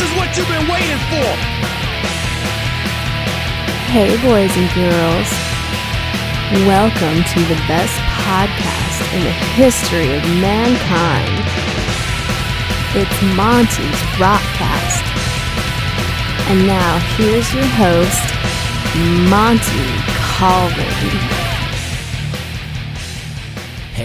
is what you've been waiting for. Hey, boys and girls. Welcome to the best podcast in the history of mankind. It's Monty's Rockcast. And now, here's your host, Monty Colvin.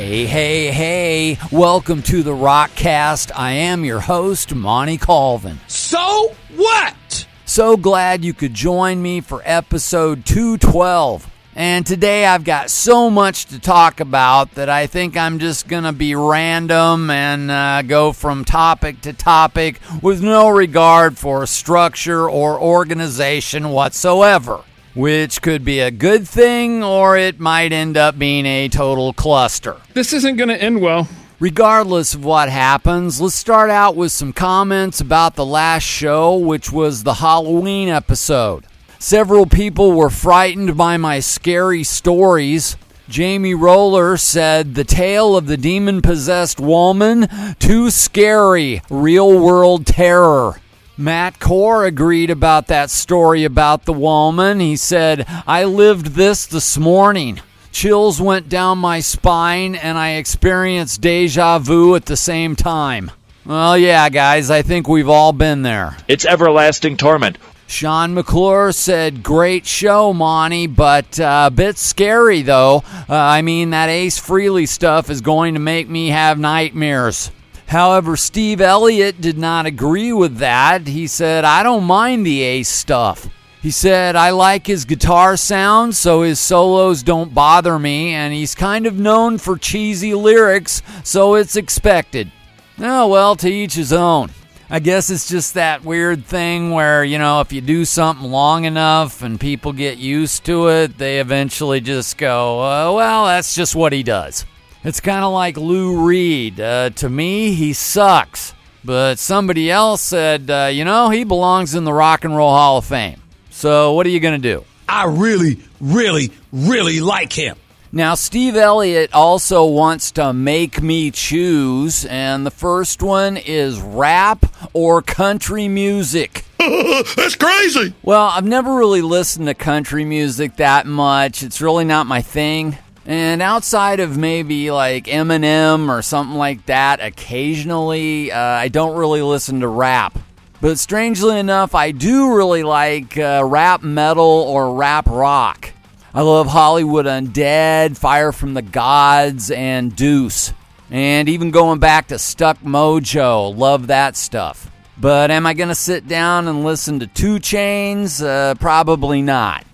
Hey, hey, hey. Welcome to the Rockcast. I am your host, Monty Colvin. So what? So glad you could join me for episode 212. And today I've got so much to talk about that I think I'm just going to be random and uh, go from topic to topic with no regard for structure or organization whatsoever which could be a good thing or it might end up being a total cluster. This isn't going to end well. Regardless of what happens, let's start out with some comments about the last show, which was the Halloween episode. Several people were frightened by my scary stories. Jamie Roller said, The tale of the demon possessed woman, too scary, real world terror. Matt Core agreed about that story about the woman. He said, I lived this this morning. Chills went down my spine and I experienced deja vu at the same time. Well, yeah, guys, I think we've all been there. It's everlasting torment. Sean McClure said, Great show, Monty, but uh, a bit scary, though. Uh, I mean, that Ace Frehley stuff is going to make me have nightmares. However, Steve Elliott did not agree with that. He said, I don't mind the Ace stuff. He said, I like his guitar sound, so his solos don't bother me, and he's kind of known for cheesy lyrics, so it's expected. Oh, well, to each his own. I guess it's just that weird thing where, you know, if you do something long enough and people get used to it, they eventually just go, uh, well, that's just what he does. It's kind of like Lou Reed. Uh, to me, he sucks. But somebody else said, uh, you know, he belongs in the Rock and Roll Hall of Fame. So what are you going to do? I really, really, really like him. Now, Steve Elliott also wants to make me choose, and the first one is rap or country music. That's crazy. Well, I've never really listened to country music that much. It's really not my thing. And outside of maybe like Eminem or something like that, occasionally uh, I don't really listen to rap. But strangely enough, I do really like uh, rap metal or rap rock. I love Hollywood Undead, Fire from the Gods, and Deuce. And even going back to Stuck Mojo, love that stuff. But am I going to sit down and listen to 2 Chainz? Uh, probably not.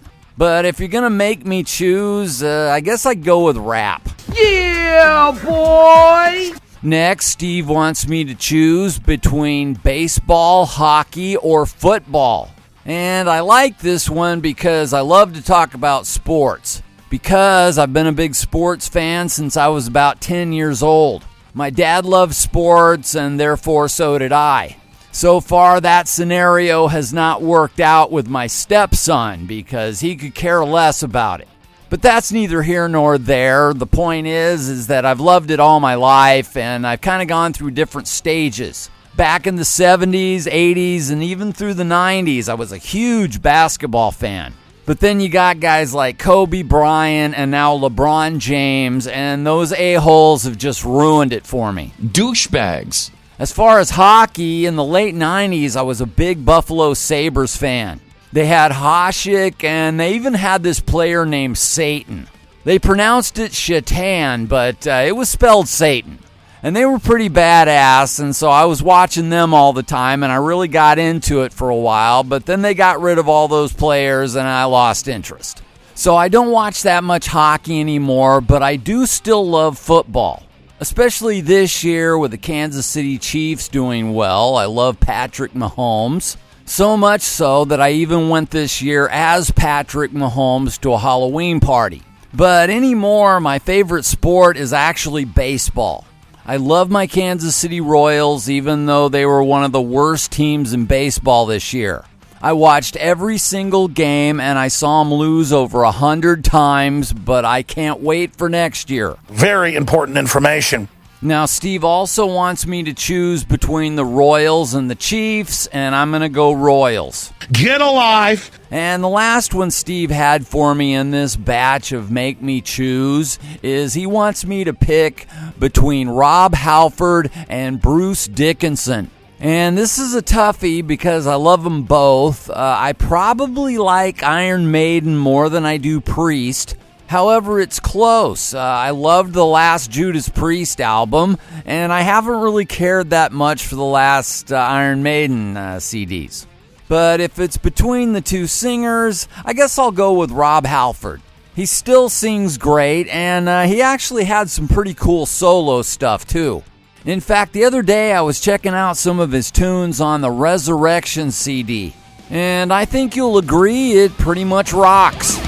But if you're going to make me choose, uh, I guess I'd go with rap. Yeah, boy. Next, Steve wants me to choose between baseball, hockey, or football. And I like this one because I love to talk about sports. Because I've been a big sports fan since I was about 10 years old. My dad loved sports, and therefore so did I. So far, that scenario has not worked out with my stepson because he could care less about it. But that's neither here nor there. The point is is that I've loved it all my life and I've kind of gone through different stages. Back in the 70s, 80s, and even through the 90s, I was a huge basketball fan. But then you got guys like Kobe Bryant and now LeBron James, and those a-holes have just ruined it for me. Douchebags. As far as hockey, in the late 90s, I was a big Buffalo Sabres fan. They had Hasek, and they even had this player named Satan. They pronounced it Shatan, but uh, it was spelled Satan. And they were pretty badass, and so I was watching them all the time, and I really got into it for a while, but then they got rid of all those players, and I lost interest. So I don't watch that much hockey anymore, but I do still love football especially this year with the Kansas City Chiefs doing well. I love Patrick Mahomes. So much so that I even went this year as Patrick Mahomes to a Halloween party. But anymore, my favorite sport is actually baseball. I love my Kansas City Royals, even though they were one of the worst teams in baseball this year. I watched every single game and I saw him lose over a hundred times, but I can't wait for next year. Very important information. Now, Steve also wants me to choose between the Royals and the Chiefs, and I'm going to go Royals. Get alive. And the last one Steve had for me in this batch of Make Me Choose is he wants me to pick between Rob Halford and Bruce Dickinson. And this is a toughie because I love them both. Uh, I probably like Iron Maiden more than I do Priest. However, it's close. Uh, I loved the last Judas Priest album, and I haven't really cared that much for the last uh, Iron Maiden uh, CDs. But if it's between the two singers, I guess I'll go with Rob Halford. He still sings great, and uh, he actually had some pretty cool solo stuff too. In fact, the other day I was checking out some of his tunes on the Resurrection CD, and I think you'll agree it pretty much rocks.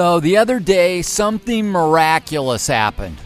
So the other day, something miraculous happened.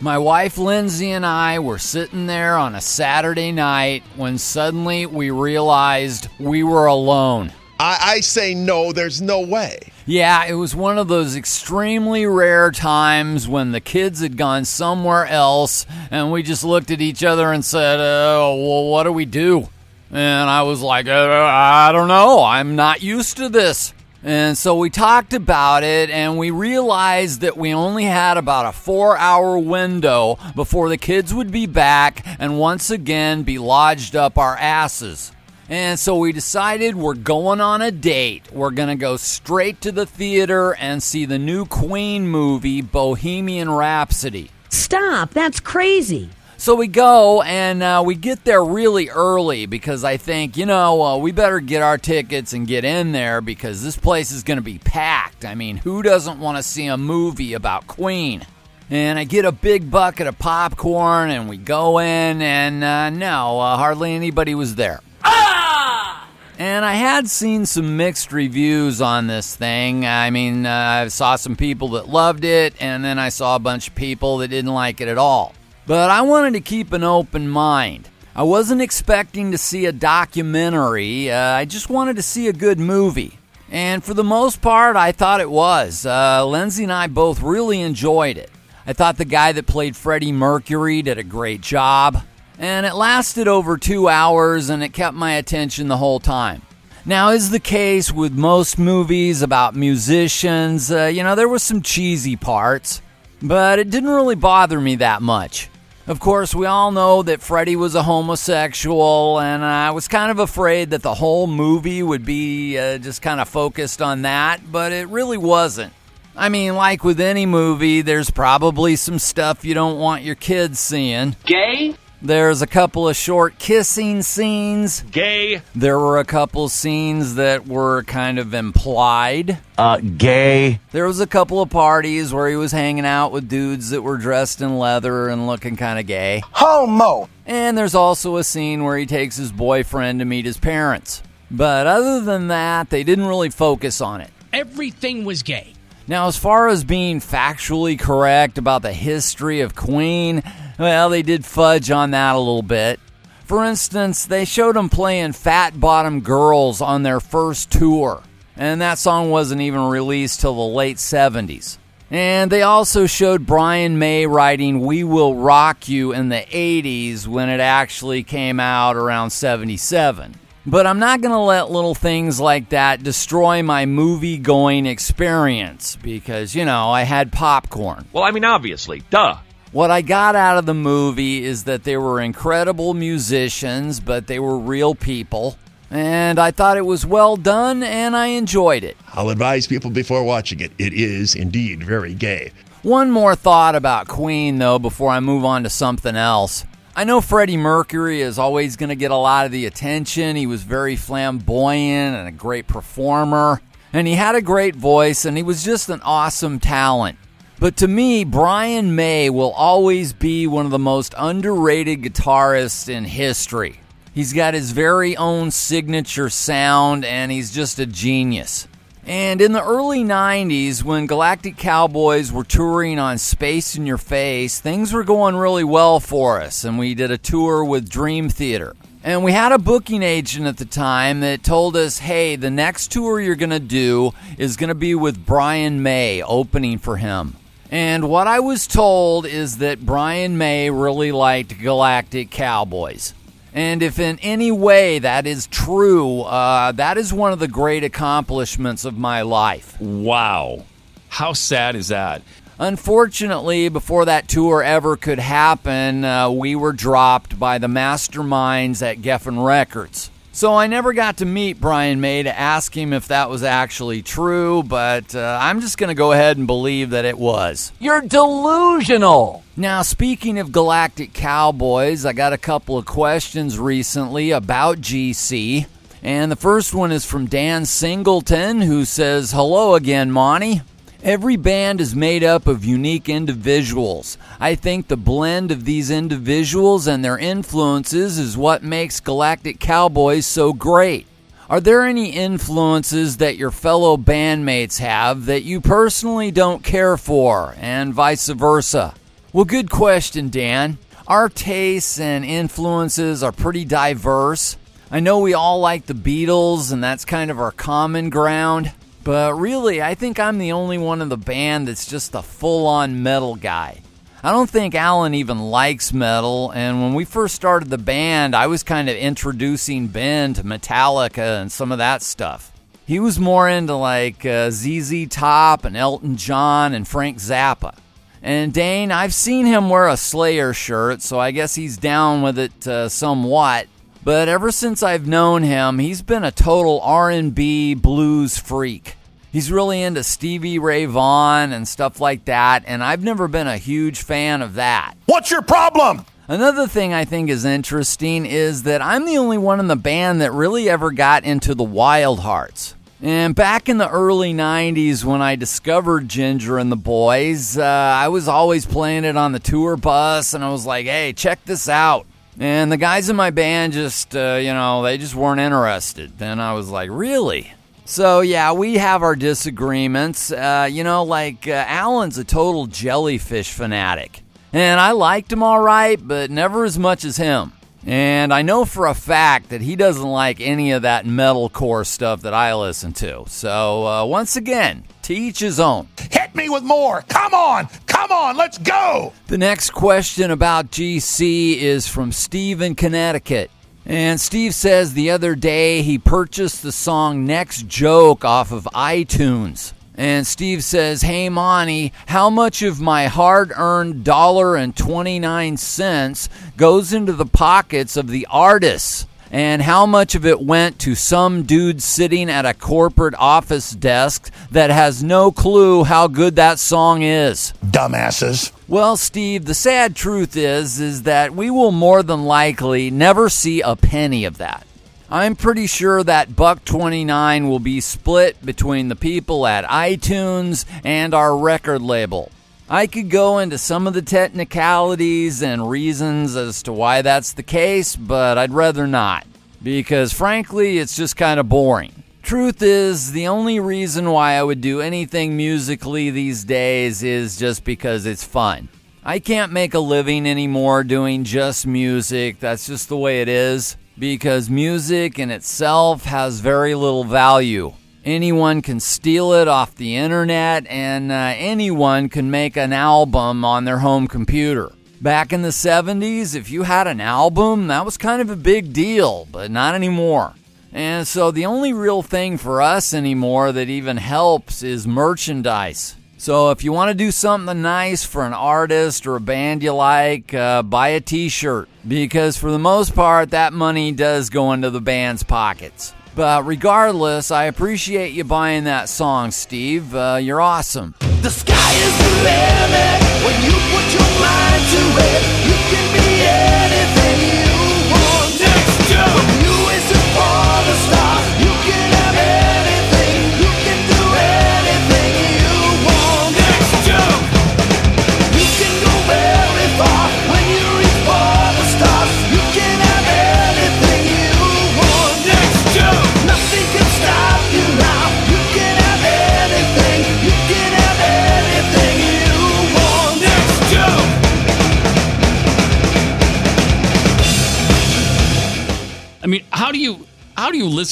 My wife Lindsay and I were sitting there on a Saturday night when suddenly we realized we were alone. I, I say no, there's no way. Yeah, it was one of those extremely rare times when the kids had gone somewhere else and we just looked at each other and said, oh, well, what do we do? And I was like, uh, I don't know. I'm not used to this. And so we talked about it and we realized that we only had about a four hour window before the kids would be back and once again be lodged up our asses. And so we decided we're going on a date. We're going to go straight to the theater and see the new Queen movie, Bohemian Rhapsody. Stop. That's crazy. So we go and uh, we get there really early because I think, you know, uh, we better get our tickets and get in there because this place is going to be packed. I mean, who doesn't want to see a movie about Queen? And I get a big bucket of popcorn and we go in, and uh, no, uh, hardly anybody was there. And I had seen some mixed reviews on this thing. I mean, uh, I saw some people that loved it, and then I saw a bunch of people that didn't like it at all. But I wanted to keep an open mind. I wasn't expecting to see a documentary, uh, I just wanted to see a good movie. And for the most part, I thought it was. Uh, Lindsay and I both really enjoyed it. I thought the guy that played Freddie Mercury did a great job. And it lasted over two hours and it kept my attention the whole time. Now, is the case with most movies about musicians, uh, you know, there was some cheesy parts, but it didn't really bother me that much. Of course, we all know that Freddie was a homosexual, and I was kind of afraid that the whole movie would be uh, just kind of focused on that, but it really wasn't. I mean, like with any movie, there's probably some stuff you don't want your kids seeing. Gay? There's a couple of short kissing scenes. Gay? There were a couple scenes that were kind of implied. Uh, gay. There was a couple of parties where he was hanging out with dudes that were dressed in leather and looking kind of gay. Homo. And there's also a scene where he takes his boyfriend to meet his parents. But other than that, they didn't really focus on it. Everything was gay. Now, as far as being factually correct about the history of Queen, well, they did fudge on that a little bit. For instance, they showed them playing Fat Bottom Girls on their first tour, and that song wasn't even released till the late 70s. And they also showed Brian May writing We Will Rock You in the 80s when it actually came out around 77. But I'm not going to let little things like that destroy my movie going experience because, you know, I had popcorn. Well, I mean, obviously, duh. What I got out of the movie is that they were incredible musicians, but they were real people. And I thought it was well done and I enjoyed it. I'll advise people before watching it. It is indeed very gay. One more thought about Queen, though, before I move on to something else. I know Freddie Mercury is always going to get a lot of the attention. He was very flamboyant and a great performer, and he had a great voice, and he was just an awesome talent. But to me, Brian May will always be one of the most underrated guitarists in history. He's got his very own signature sound, and he's just a genius. And in the early 90s, when Galactic Cowboys were touring on Space in Your Face, things were going really well for us, and we did a tour with Dream Theater. And we had a booking agent at the time that told us, hey, the next tour you're going to do is going to be with Brian May opening for him. And what I was told is that Brian May really liked Galactic Cowboys. And if in any way that is true, uh, that is one of the great accomplishments of my life. Wow. How sad is that? Unfortunately, before that tour ever could happen, uh, we were dropped by the masterminds at Geffen Records. So I never got to meet Brian May to ask him if that was actually true, but uh, I'm just going to go ahead and believe that it was. You're delusional. Now, speaking of Galactic Cowboys, I got a couple of questions recently about GC. And the first one is from Dan Singleton, who says, Hello again, Monty. Every band is made up of unique individuals. I think the blend of these individuals and their influences is what makes Galactic Cowboys so great. Are there any influences that your fellow bandmates have that you personally don't care for, and vice versa? Well, good question, Dan. Our tastes and influences are pretty diverse. I know we all like the Beatles, and that's kind of our common ground. But really, I think I'm the only one in the band that's just a full on metal guy. I don't think Alan even likes metal, and when we first started the band, I was kind of introducing Ben to Metallica and some of that stuff. He was more into like uh, ZZ Top and Elton John and Frank Zappa. And Dane, I've seen him wear a Slayer shirt, so I guess he's down with it uh, somewhat. But ever since I've known him, he's been a total R&B blues freak. He's really into Stevie Ray Vaughan and stuff like that, and I've never been a huge fan of that. What's your problem? Another thing I think is interesting is that I'm the only one in the band that really ever got into the Wildhearts. And back in the early 90s, when I discovered Ginger and the Boys, uh, I was always playing it on the tour bus, and I was like, hey, check this out. And the guys in my band just, uh, you know, they just weren't interested. Then I was like, really? So, yeah, we have our disagreements. Uh, you know, like, uh, Alan's a total Jellyfish fanatic. And I liked him all right, but never as much as him. And I know for a fact that he doesn't like any of that metalcore stuff that I listen to. So, uh, once again, to each his own. Hit me with more. Come on. Come on. Let's go. The next question about GC is from Steve in Connecticut. And Steve says the other day he purchased the song Next Joke off of iTunes. And Steve says, Hey Monty, how much of my hard earned dollar and 29 cents goes into the pockets of the artists? And how much of it went to some dude sitting at a corporate office desk that has no clue how good that song is? Dumbasses. Well, Steve, the sad truth is is that we will more than likely never see a penny of that. I'm pretty sure that buck 29 will be split between the people at iTunes and our record label. I could go into some of the technicalities and reasons as to why that's the case, but I'd rather not. because frankly, it's just kind of boring. Truth is, the only reason why I would do anything musically these days is just because it's fun. I can't make a living anymore doing just music. That's just the way it is because music in itself has very little value. Anyone can steal it off the internet, and uh, anyone can make an album on their home computer. Back in the 70s, if you had an album, that was kind of a big deal, but not anymore. And so the only real thing for us anymore that even helps is merchandise. So if you want to do something nice for an artist or a band you like, uh, buy a t shirt. Because for the most part, that money does go into the band's pockets. But regardless, I appreciate you buying that song, Steve. Uh, you're awesome. The sky is the limit when you put your mind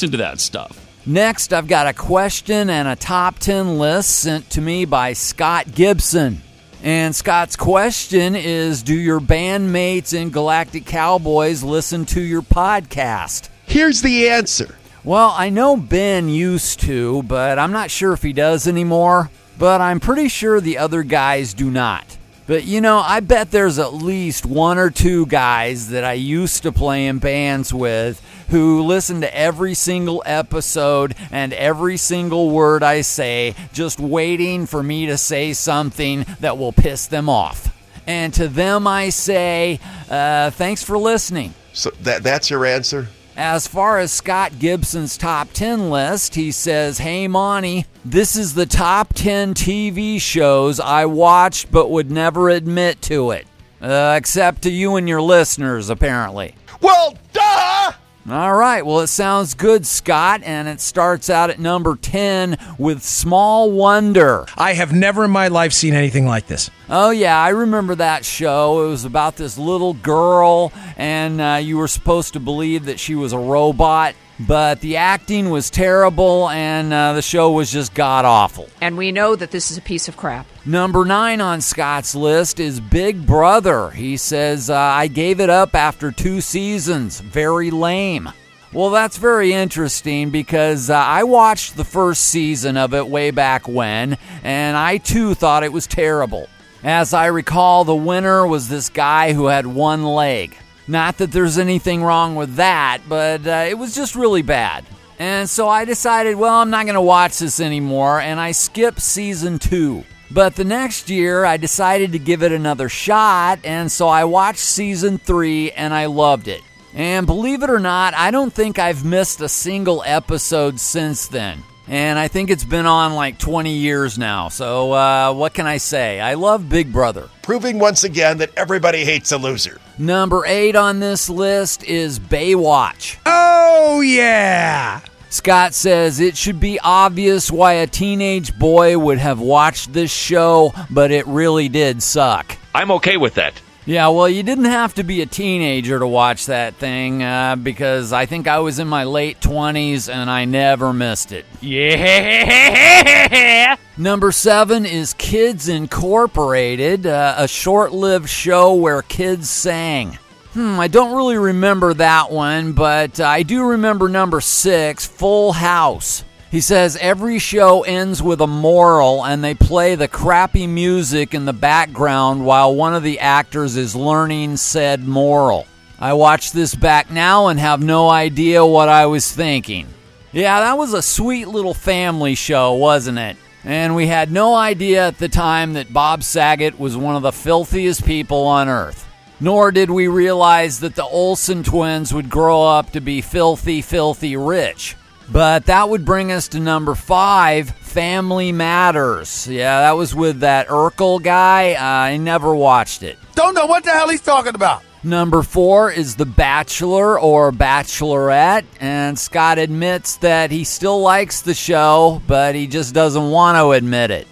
listen to that stuff? Next, I've got a question and a top 10 list sent to me by Scott Gibson. And Scott's question is Do your bandmates in Galactic Cowboys listen to your podcast? Here's the answer. Well, I know Ben used to, but I'm not sure if he does anymore. But I'm pretty sure the other guys do not. But you know, I bet there's at least one or two guys that I used to play in bands with who listen to every single episode and every single word I say, just waiting for me to say something that will piss them off. And to them, I say, uh, thanks for listening. So that that's your answer. As far as Scott Gibson's top 10 list, he says, Hey Monty, this is the top 10 TV shows I watched but would never admit to it. Uh, except to you and your listeners, apparently. Well, duh. All right, well, it sounds good, Scott, and it starts out at number 10 with Small Wonder. I have never in my life seen anything like this. Oh, yeah, I remember that show. It was about this little girl, and uh, you were supposed to believe that she was a robot, but the acting was terrible, and uh, the show was just god awful. And we know that this is a piece of crap. Number nine on Scott's list is Big Brother. He says, uh, I gave it up after two seasons. Very lame. Well, that's very interesting because uh, I watched the first season of it way back when, and I too thought it was terrible. As I recall, the winner was this guy who had one leg. Not that there's anything wrong with that, but uh, it was just really bad. And so I decided, well, I'm not going to watch this anymore, and I skipped season two. But the next year, I decided to give it another shot, and so I watched season three and I loved it. And believe it or not, I don't think I've missed a single episode since then. And I think it's been on like 20 years now. So, uh, what can I say? I love Big Brother. Proving once again that everybody hates a loser. Number eight on this list is Baywatch. Oh, yeah. Scott says it should be obvious why a teenage boy would have watched this show, but it really did suck. I'm okay with that. Yeah, well, you didn't have to be a teenager to watch that thing uh, because I think I was in my late 20s and I never missed it. Yeah! Number seven is Kids Incorporated, uh, a short lived show where kids sang. Hmm, I don't really remember that one, but I do remember number six, Full House. He says every show ends with a moral and they play the crappy music in the background while one of the actors is learning said moral. I watch this back now and have no idea what I was thinking. Yeah, that was a sweet little family show, wasn't it? And we had no idea at the time that Bob Saget was one of the filthiest people on earth. Nor did we realize that the Olsen twins would grow up to be filthy, filthy rich. But that would bring us to number five Family Matters. Yeah, that was with that Urkel guy. Uh, I never watched it. Don't know what the hell he's talking about. Number four is The Bachelor or Bachelorette, and Scott admits that he still likes the show, but he just doesn't want to admit it.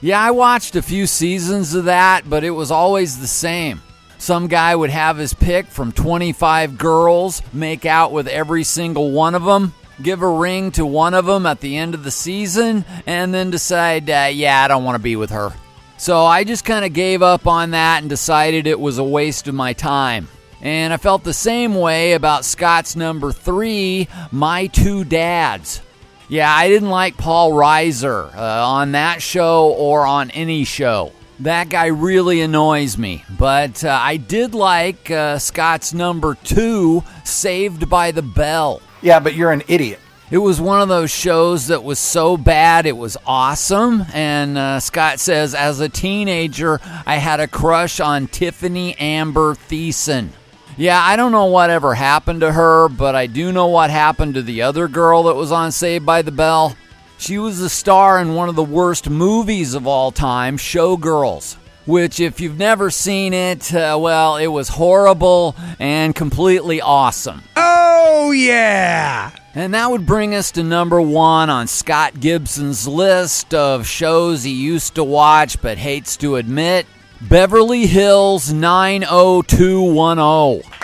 Yeah, I watched a few seasons of that, but it was always the same. Some guy would have his pick from 25 girls, make out with every single one of them, give a ring to one of them at the end of the season, and then decide, uh, yeah, I don't want to be with her. So I just kind of gave up on that and decided it was a waste of my time. And I felt the same way about Scott's number three, My Two Dads. Yeah, I didn't like Paul Reiser uh, on that show or on any show. That guy really annoys me. But uh, I did like uh, Scott's number two, Saved by the Bell. Yeah, but you're an idiot. It was one of those shows that was so bad it was awesome. And uh, Scott says, as a teenager, I had a crush on Tiffani Amber Thiessen. Yeah, I don't know what ever happened to her, but I do know what happened to the other girl that was on Saved by the Bell. She was a star in one of the worst movies of all time, Showgirls. Which, if you've never seen it, uh, well, it was horrible and completely awesome. Oh, yeah. And that would bring us to number one on Scott Gibson's list of shows he used to watch but hates to admit Beverly Hills 90210.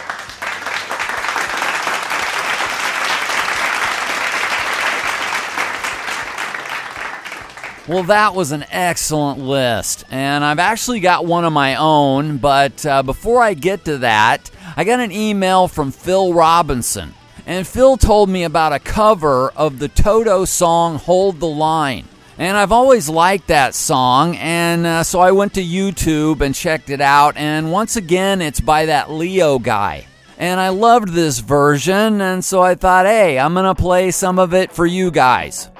Well, that was an excellent list, and I've actually got one of my own. But uh, before I get to that, I got an email from Phil Robinson. And Phil told me about a cover of the Toto song Hold the Line. And I've always liked that song, and uh, so I went to YouTube and checked it out. And once again, it's by that Leo guy. And I loved this version, and so I thought, hey, I'm gonna play some of it for you guys.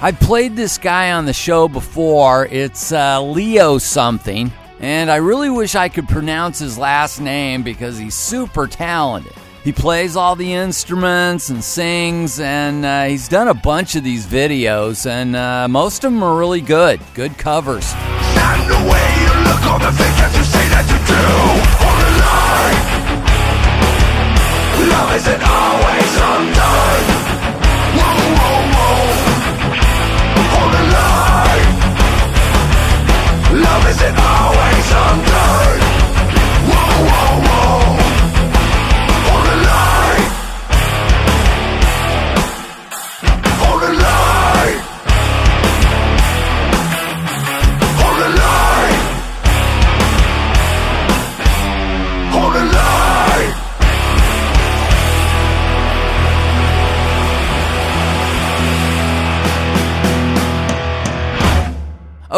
I played this guy on the show before. It's uh, Leo something, and I really wish I could pronounce his last name because he's super talented. He plays all the instruments and sings, and uh, he's done a bunch of these videos, and uh, most of them are really good. Good covers. Not in the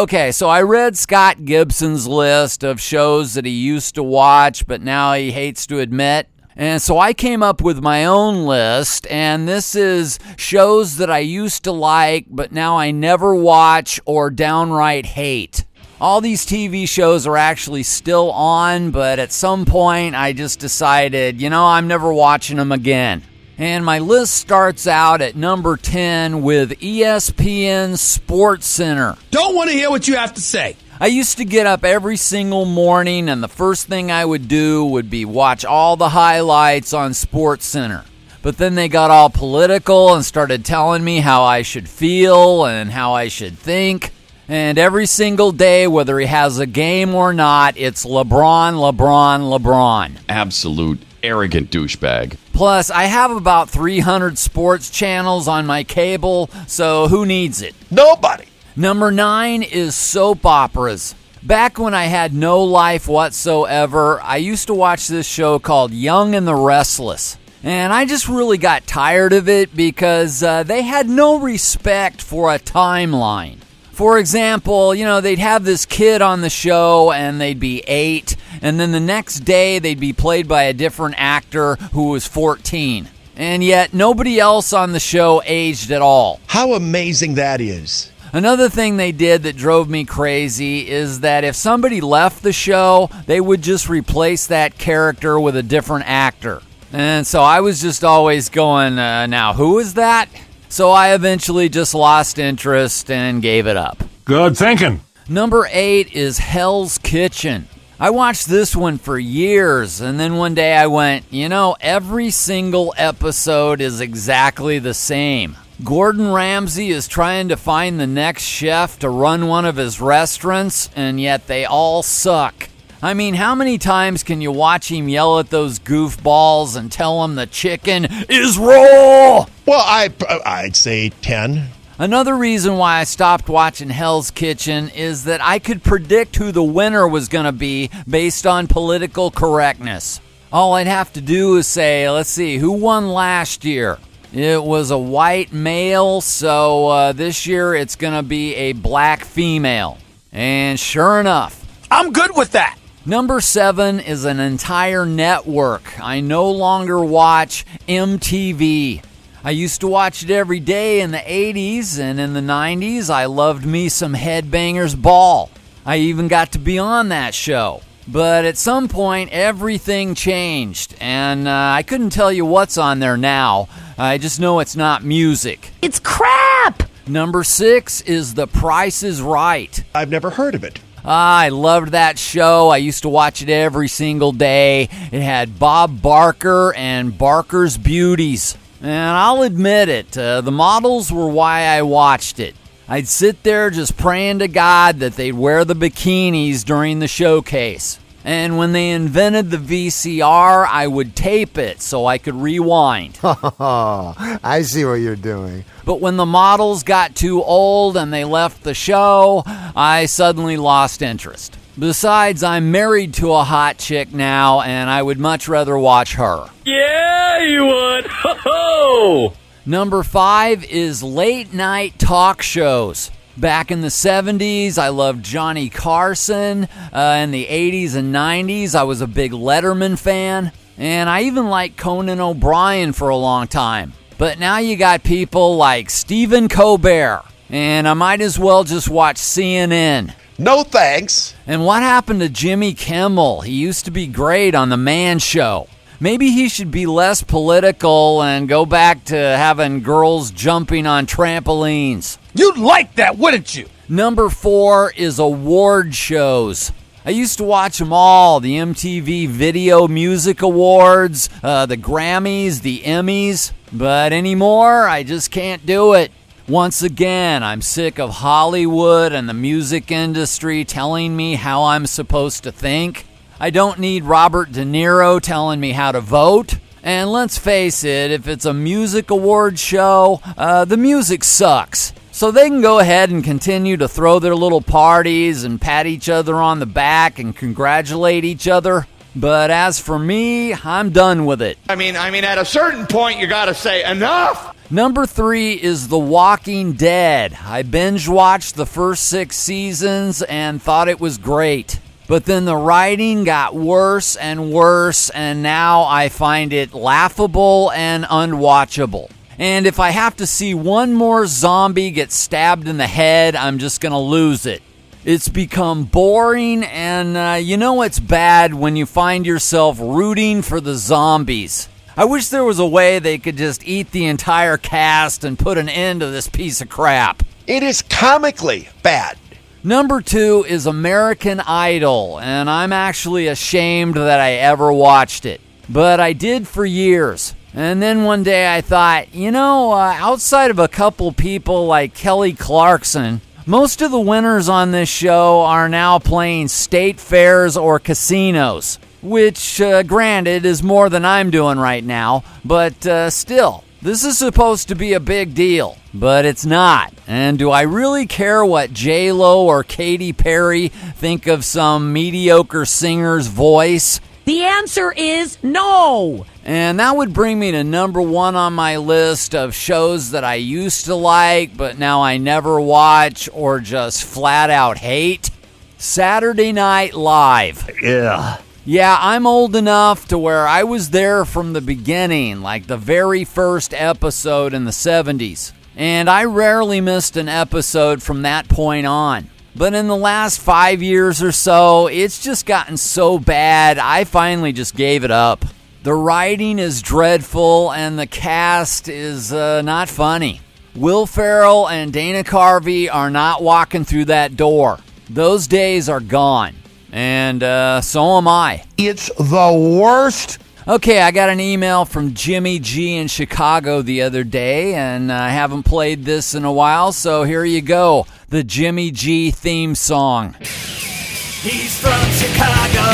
Okay, so I read Scott Gibson's list of shows that he used to watch, but now he hates to admit. And so I came up with my own list, and this is shows that I used to like, but now I never watch or downright hate. All these TV shows are actually still on, but at some point I just decided, you know, I'm never watching them again. And my list starts out at number 10 with ESPN Sports Center. Don't want to hear what you have to say. I used to get up every single morning, and the first thing I would do would be watch all the highlights on Sports Center. But then they got all political and started telling me how I should feel and how I should think. And every single day, whether he has a game or not, it's LeBron, LeBron, LeBron. Absolute arrogant douchebag. Plus, I have about 300 sports channels on my cable, so who needs it? Nobody. Number nine is soap operas. Back when I had no life whatsoever, I used to watch this show called Young and the Restless. And I just really got tired of it because uh, they had no respect for a timeline. For example, you know, they'd have this kid on the show and they'd be eight, and then the next day they'd be played by a different actor who was 14. And yet nobody else on the show aged at all. How amazing that is. Another thing they did that drove me crazy is that if somebody left the show, they would just replace that character with a different actor. And so I was just always going, uh, now who is that? So I eventually just lost interest and gave it up. Good thinking. Number eight is Hell's Kitchen. I watched this one for years, and then one day I went, you know, every single episode is exactly the same. Gordon Ramsay is trying to find the next chef to run one of his restaurants, and yet they all suck. I mean, how many times can you watch him yell at those goofballs and tell them the chicken is raw? Well, I I'd say 10. Another reason why I stopped watching Hell's Kitchen is that I could predict who the winner was going to be based on political correctness. All I'd have to do is say, let's see, who won last year? It was a white male, so uh, this year it's going to be a black female. And sure enough, I'm good with that. Number seven is an entire network. I no longer watch MTV. I used to watch it every day in the 80s, and in the 90s, I loved me some Headbangers Ball. I even got to be on that show. But at some point, everything changed, and uh, I couldn't tell you what's on there now. I just know it's not music. It's crap! Number six is The Price is Right. I've never heard of it. I loved that show. I used to watch it every single day. It had Bob Barker and Barker's Beauties. And I'll admit it, uh, the models were why I watched it. I'd sit there just praying to God that they'd wear the bikinis during the showcase. And when they invented the VCR, I would tape it so I could rewind. I see what you're doing. But when the models got too old and they left the show, I suddenly lost interest. Besides, I'm married to a hot chick now, and I would much rather watch her. Yeah, you would. Ho ho! Number five is late night talk shows. Back in the 70s, I loved Johnny Carson. Uh, in the 80s and 90s, I was a big Letterman fan. And I even liked Conan O'Brien for a long time. But now you got people like Stephen Colbert. And I might as well just watch CNN. No thanks. And what happened to Jimmy Kimmel? He used to be great on The Man Show. Maybe he should be less political and go back to having girls jumping on trampolines. You'd like that, wouldn't you? Number four is award shows. I used to watch them all the MTV Video Music Awards, uh, the Grammys, the Emmys. But anymore, I just can't do it. Once again, I'm sick of Hollywood and the music industry telling me how I'm supposed to think. I don't need Robert De Niro telling me how to vote. And let's face it, if it's a music award show, uh, the music sucks. So they can go ahead and continue to throw their little parties and pat each other on the back and congratulate each other. But as for me, I'm done with it. I mean, I mean, at a certain point, you got to say enough. Number three is The Walking Dead. I binge watched the first six seasons and thought it was great. But then the writing got worse and worse, and now I find it laughable and unwatchable. And if I have to see one more zombie get stabbed in the head, I'm just going to lose it. It's become boring, and uh, you know it's bad when you find yourself rooting for the zombies. I wish there was a way they could just eat the entire cast and put an end to this piece of crap. It is comically bad. Number two is American Idol, and I'm actually ashamed that I ever watched it. But I did for years. And then one day I thought, you know, uh, outside of a couple people like Kelly Clarkson, most of the winners on this show are now playing state fairs or casinos, which, uh, granted, is more than I'm doing right now, but uh, still, this is supposed to be a big deal, but it's not. And do I really care what J Lo or Katy Perry think of some mediocre singer's voice? The answer is no. And that would bring me to number one on my list of shows that I used to like, but now I never watch or just flat out hate Saturday Night Live. Yeah. Yeah, I'm old enough to where I was there from the beginning, like the very first episode in the 70s. And I rarely missed an episode from that point on. But in the last five years or so, it's just gotten so bad, I finally just gave it up. The writing is dreadful, and the cast is uh, not funny. Will Ferrell and Dana Carvey are not walking through that door. Those days are gone. And uh, so am I. It's the worst. Okay, I got an email from Jimmy G in Chicago the other day, and I haven't played this in a while, so here you go the Jimmy G theme song. He's from Chicago.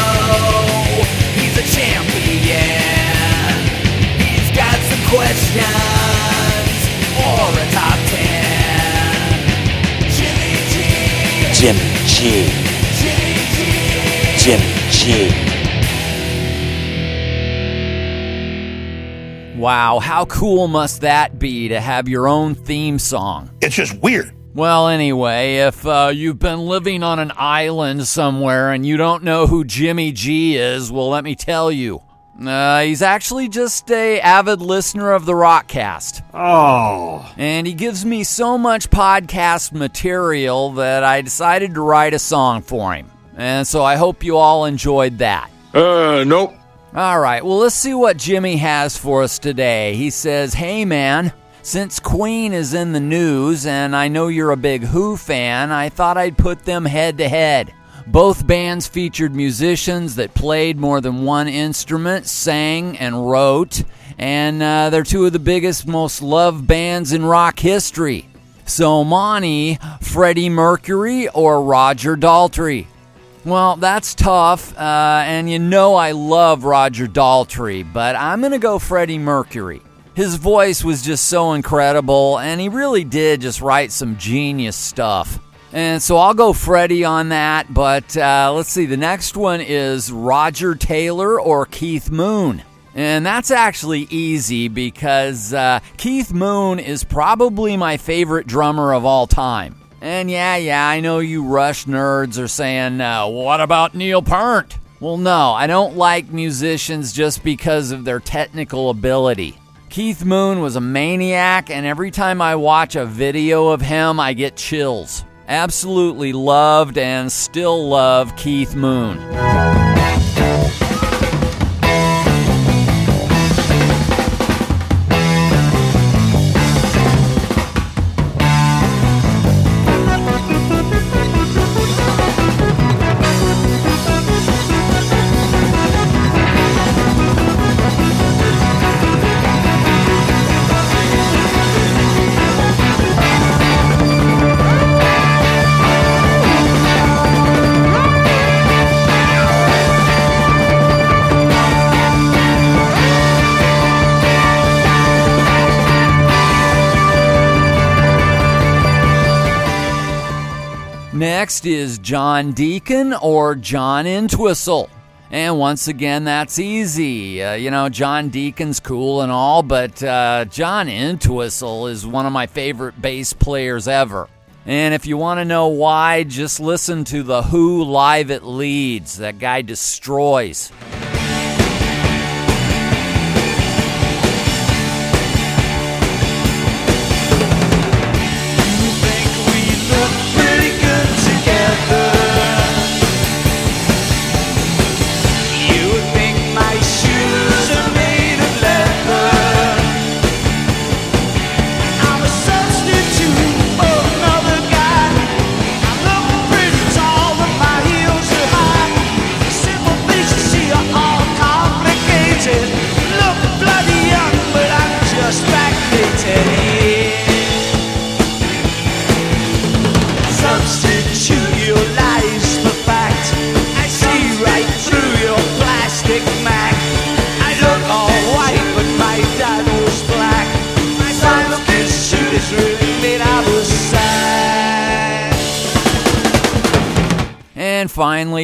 He's a champion. He's got some questions or a top ten. Jimmy G. Jimmy G. Jimmy G. Jimmy G. Wow, how cool must that be to have your own theme song? It's just weird. Well, anyway, if uh, you've been living on an island somewhere and you don't know who Jimmy G is, well, let me tell you. Uh, he's actually just a avid listener of the Rockcast. Oh. And he gives me so much podcast material that I decided to write a song for him. And so I hope you all enjoyed that. Uh, nope. All right, well, let's see what Jimmy has for us today. He says, Hey, man, since Queen is in the news and I know you're a big Who fan, I thought I'd put them head to head. Both bands featured musicians that played more than one instrument, sang, and wrote, and uh, they're two of the biggest, most loved bands in rock history. So, Monty, Freddie Mercury, or Roger Daltrey? Well, that's tough, uh, and you know I love Roger Daltrey, but I'm going to go Freddie Mercury. His voice was just so incredible, and he really did just write some genius stuff. And so I'll go Freddie on that, but uh, let's see. The next one is Roger Taylor or Keith Moon. And that's actually easy because uh, Keith Moon is probably my favorite drummer of all time. And yeah, yeah, I know you Rush nerds are saying, uh, what about Neil Peart? Well, no, I don't like musicians just because of their technical ability. Keith Moon was a maniac, and every time I watch a video of him, I get chills. Absolutely loved and still love Keith Moon. Next is John Deacon or John Entwistle. And once again, that's easy. Uh, you know, John Deacon's cool and all, but uh, John Entwistle is one of my favorite bass players ever. And if you want to know why, just listen to The Who live at Leeds. That guy destroys.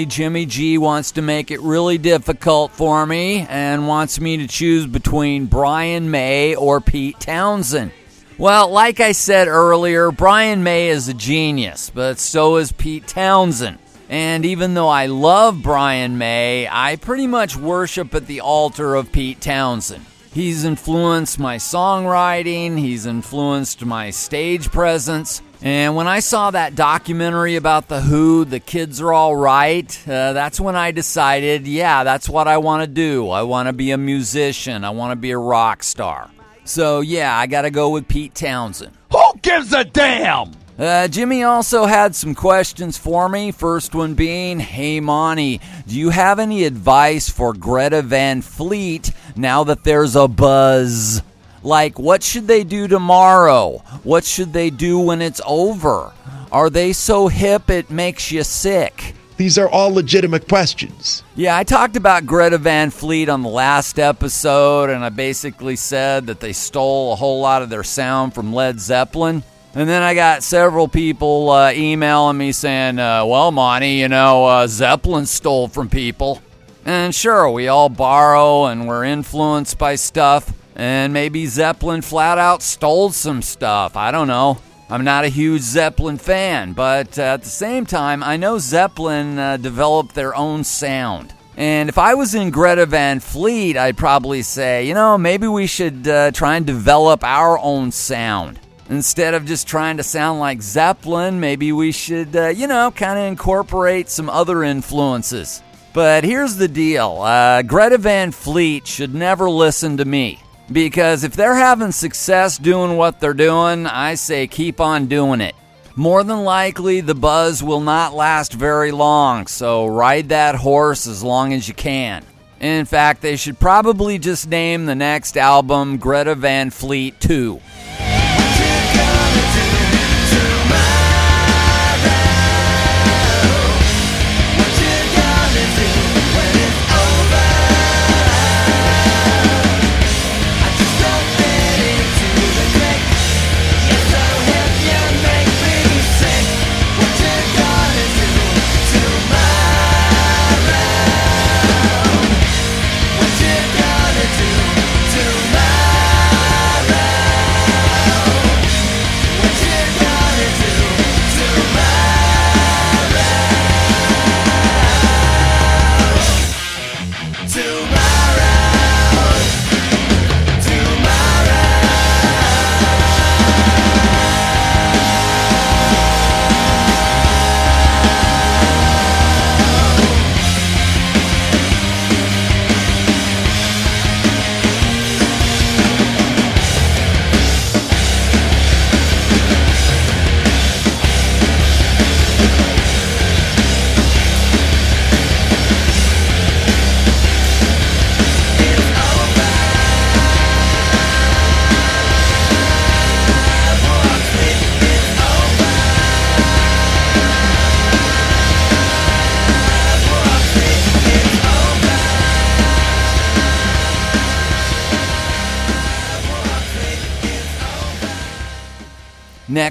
Jimmy G wants to make it really difficult for me and wants me to choose between Brian May or Pete Townshend. Well, like I said earlier, Brian May is a genius, but so is Pete Townshend. And even though I love Brian May, I pretty much worship at the altar of Pete Townshend. He's influenced my songwriting, he's influenced my stage presence. And when I saw that documentary about The Who, The Kids Are All Right, uh, that's when I decided, yeah, that's what I want to do. I want to be a musician, I want to be a rock star. So, yeah, I got to go with Pete Townshend. Who gives a damn? Uh, Jimmy also had some questions for me. First one being, Hey Monty, do you have any advice for Greta Van Fleet now that there's a buzz? Like, what should they do tomorrow? What should they do when it's over? Are they so hip it makes you sick? These are all legitimate questions. Yeah, I talked about Greta Van Fleet on the last episode, and I basically said that they stole a whole lot of their sound from Led Zeppelin. And then I got several people uh, emailing me saying, uh, well, Monty, you know, uh, Zeppelin stole from people. And sure, we all borrow and we're influenced by stuff. And maybe Zeppelin flat out stole some stuff. I don't know. I'm not a huge Zeppelin fan, but at the same time, I know Zeppelin uh, developed their own sound. And if I was in Greta Van Fleet, I'd probably say, you know, maybe we should uh, try and develop our own sound. Instead of just trying to sound like Zeppelin, maybe we should, uh, you know, kind of incorporate some other influences. But here's the deal uh, Greta Van Fleet should never listen to me. Because if they're having success doing what they're doing, I say keep on doing it. More than likely, the buzz will not last very long, so ride that horse as long as you can. In fact, they should probably just name the next album Greta Van Fleet 2.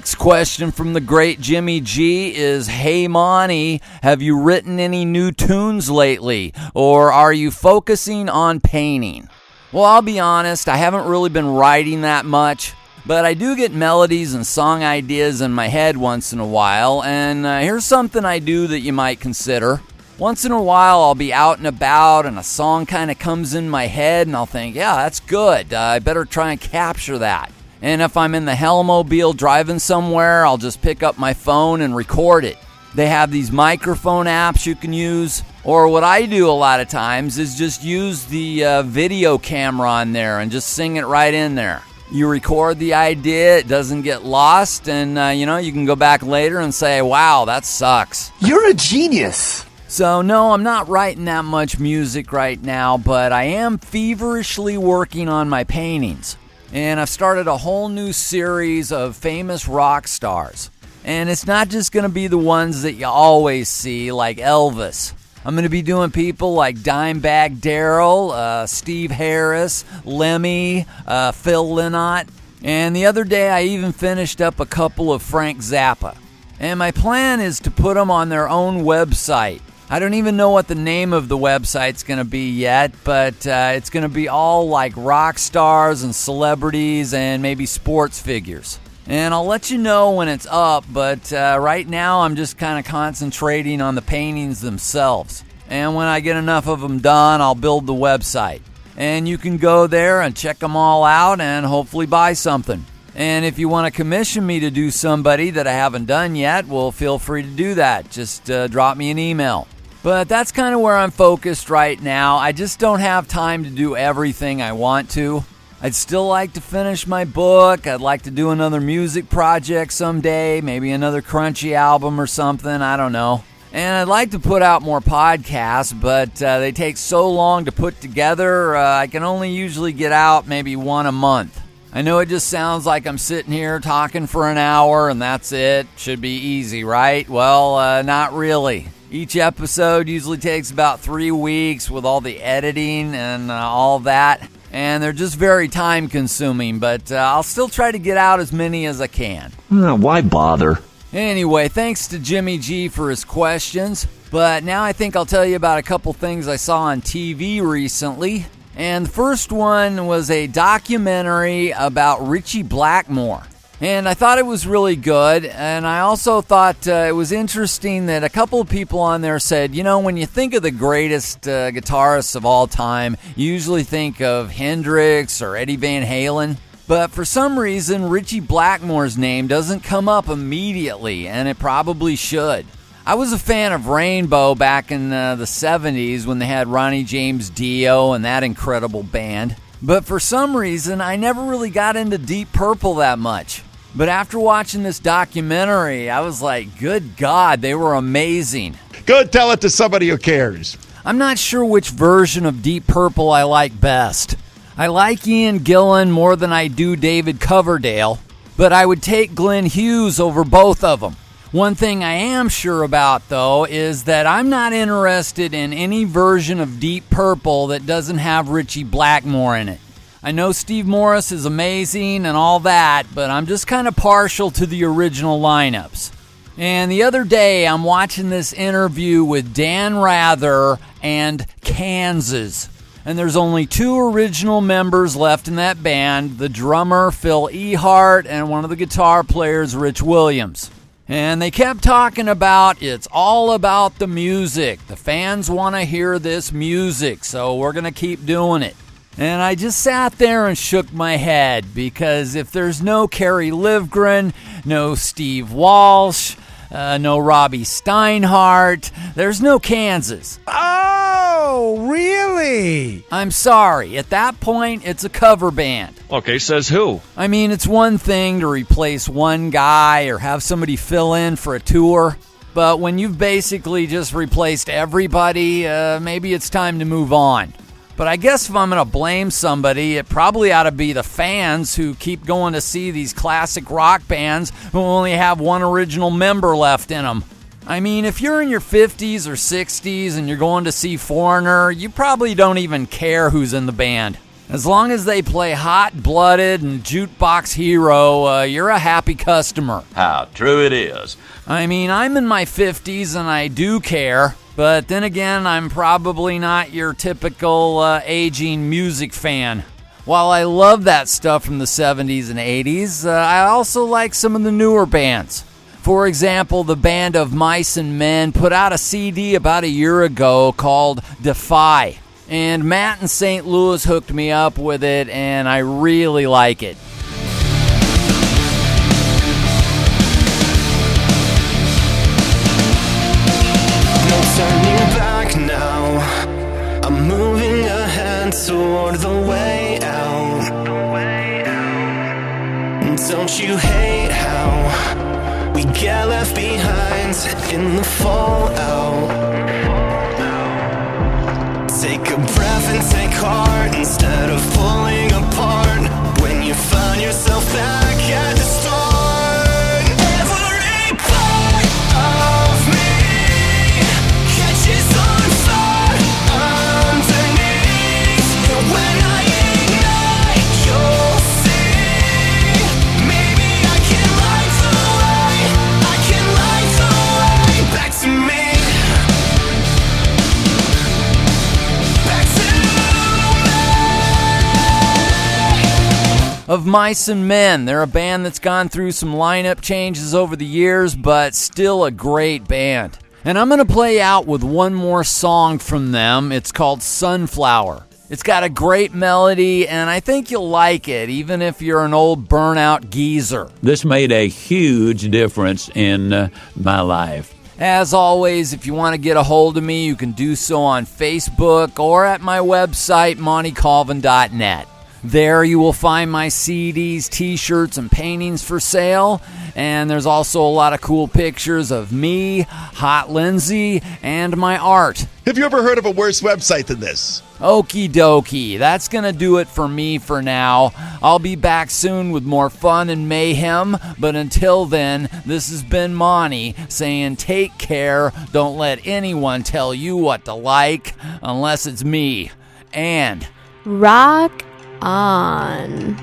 Next question from the great Jimmy G is Hey Monty, have you written any new tunes lately? Or are you focusing on painting? Well, I'll be honest, I haven't really been writing that much, but I do get melodies and song ideas in my head once in a while, and uh, here's something I do that you might consider. Once in a while, I'll be out and about, and a song kind of comes in my head, and I'll think, yeah, that's good. Uh, I better try and capture that. And if I'm in the Hellmobile driving somewhere, I'll just pick up my phone and record it. They have these microphone apps you can use. Or what I do a lot of times is just use the uh, video camera on there and just sing it right in there. You record the idea, it doesn't get lost, and uh, you know, you can go back later and say, wow, that sucks. You're a genius. So, no, I'm not writing that much music right now, but I am feverishly working on my paintings. And I've started a whole new series of famous rock stars. And it's not just going to be the ones that you always see, like Elvis. I'm going to be doing people like Dimebag Darrell, uh, Steve Harris, Lemmy, uh, Phil Lynott. And the other day, I even finished up a couple of Frank Zappa. And my plan is to put them on their own website. I don't even know what the name of the website's going to be yet, but uh, it's going to be all like rock stars and celebrities and maybe sports figures. And I'll let you know when it's up, but uh, right now I'm just kind of concentrating on the paintings themselves. And when I get enough of them done, I'll build the website. And you can go there and check them all out and hopefully buy something. And if you want to commission me to do somebody that I haven't done yet, well, feel free to do that. Just uh, drop me an email. But that's kind of where I'm focused right now. I just don't have time to do everything I want to. I'd still like to finish my book. I'd like to do another music project someday, maybe another crunchy album or something. I don't know. And I'd like to put out more podcasts, but uh, they take so long to put together. Uh, I can only usually get out maybe one a month. I know it just sounds like I'm sitting here talking for an hour and that's it. Should be easy, right? Well, uh, not really. Each episode usually takes about three weeks with all the editing and uh, all that. And they're just very time consuming, but uh, I'll still try to get out as many as I can. Why bother? Anyway, thanks to Jimmy G for his questions. But now I think I'll tell you about a couple things I saw on TV recently. And the first one was a documentary about Ritchie Blackmore. And I thought it was really good. And I also thought uh, it was interesting that a couple of people on there said, you know, when you think of the greatest uh, guitarists of all time, you usually think of Hendrix or Eddie Van Halen. But for some reason, Ritchie Blackmore's name doesn't come up immediately, and it probably should. I was a fan of Rainbow back in uh, the 70s when they had Ronnie James Dio and that incredible band. But for some reason, I never really got into Deep Purple that much. But after watching this documentary, I was like, good God, they were amazing. Go tell it to somebody who cares. I'm not sure which version of Deep Purple I like best. I like Ian Gillan more than I do David Coverdale, but I would take Glenn Hughes over both of them. One thing I am sure about, though, is that I'm not interested in any version of Deep Purple that doesn't have Ritchie Blackmore in it. I know Steve Morris is amazing and all that, but I'm just kind of partial to the original lineups. And the other day, I'm watching this interview with Dan Rather and Kansas. And there's only two original members left in that band the drummer, Phil Ehart, and one of the guitar players, Rich Williams. And they kept talking about it's all about the music. The fans want to hear this music, so we're going to keep doing it. And I just sat there and shook my head because if there's no Kerry Livgren, no Steve Walsh, uh, no Robby Steinhardt, there's no Kansas. Oh, really? I'm sorry. At that point, it's a cover band. Okay, says who? I mean, it's one thing to replace one guy or have somebody fill in for a tour. But when you've basically just replaced everybody, uh, maybe it's time to move on. But I guess if I'm going to blame somebody, it probably ought to be the fans who keep going to see these classic rock bands who only have one original member left in them. I mean, if you're in your 50s or 60s and you're going to see Foreigner, you probably don't even care who's in the band. As long as they play Hot Blooded and Jukebox Hero, uh, you're a happy customer. How true it is. I mean, I'm in my 50s and I do care, but then again, I'm probably not your typical uh, aging music fan. While I love that stuff from the 70s and 80s, uh, I also like some of the newer bands. For example, the band of Mice and Men put out a CD about a year ago called Defy. And Matt in St. Louis hooked me up with it, and I really like it. Toward the way out. Don't you hate how we get left behind in the fallout? Take a breath and take heart instead of pulling apart. When you find yourself back of Mice and Men. They're a band that's gone through some lineup changes over the years, but still a great band. And I'm going to play out with one more song from them. It's called Sunflower. It's got a great melody, and I think you'll like it, even if you're an old burnout geezer. This made a huge difference in uh, my life. As always, if you want to get a hold of me, you can do so on Facebook or at my website, montycolvin.net. There you will find my CDs, t shirts, and paintings for sale. And there's also a lot of cool pictures of me, Hot Lindsay, and my art. Have you ever heard of a worse website than this? Okie dokie. That's going to do it for me for now. I'll be back soon with more fun and mayhem. But until then, this has been Monty saying take care. Don't let anyone tell you what to like unless it's me. And Rock on.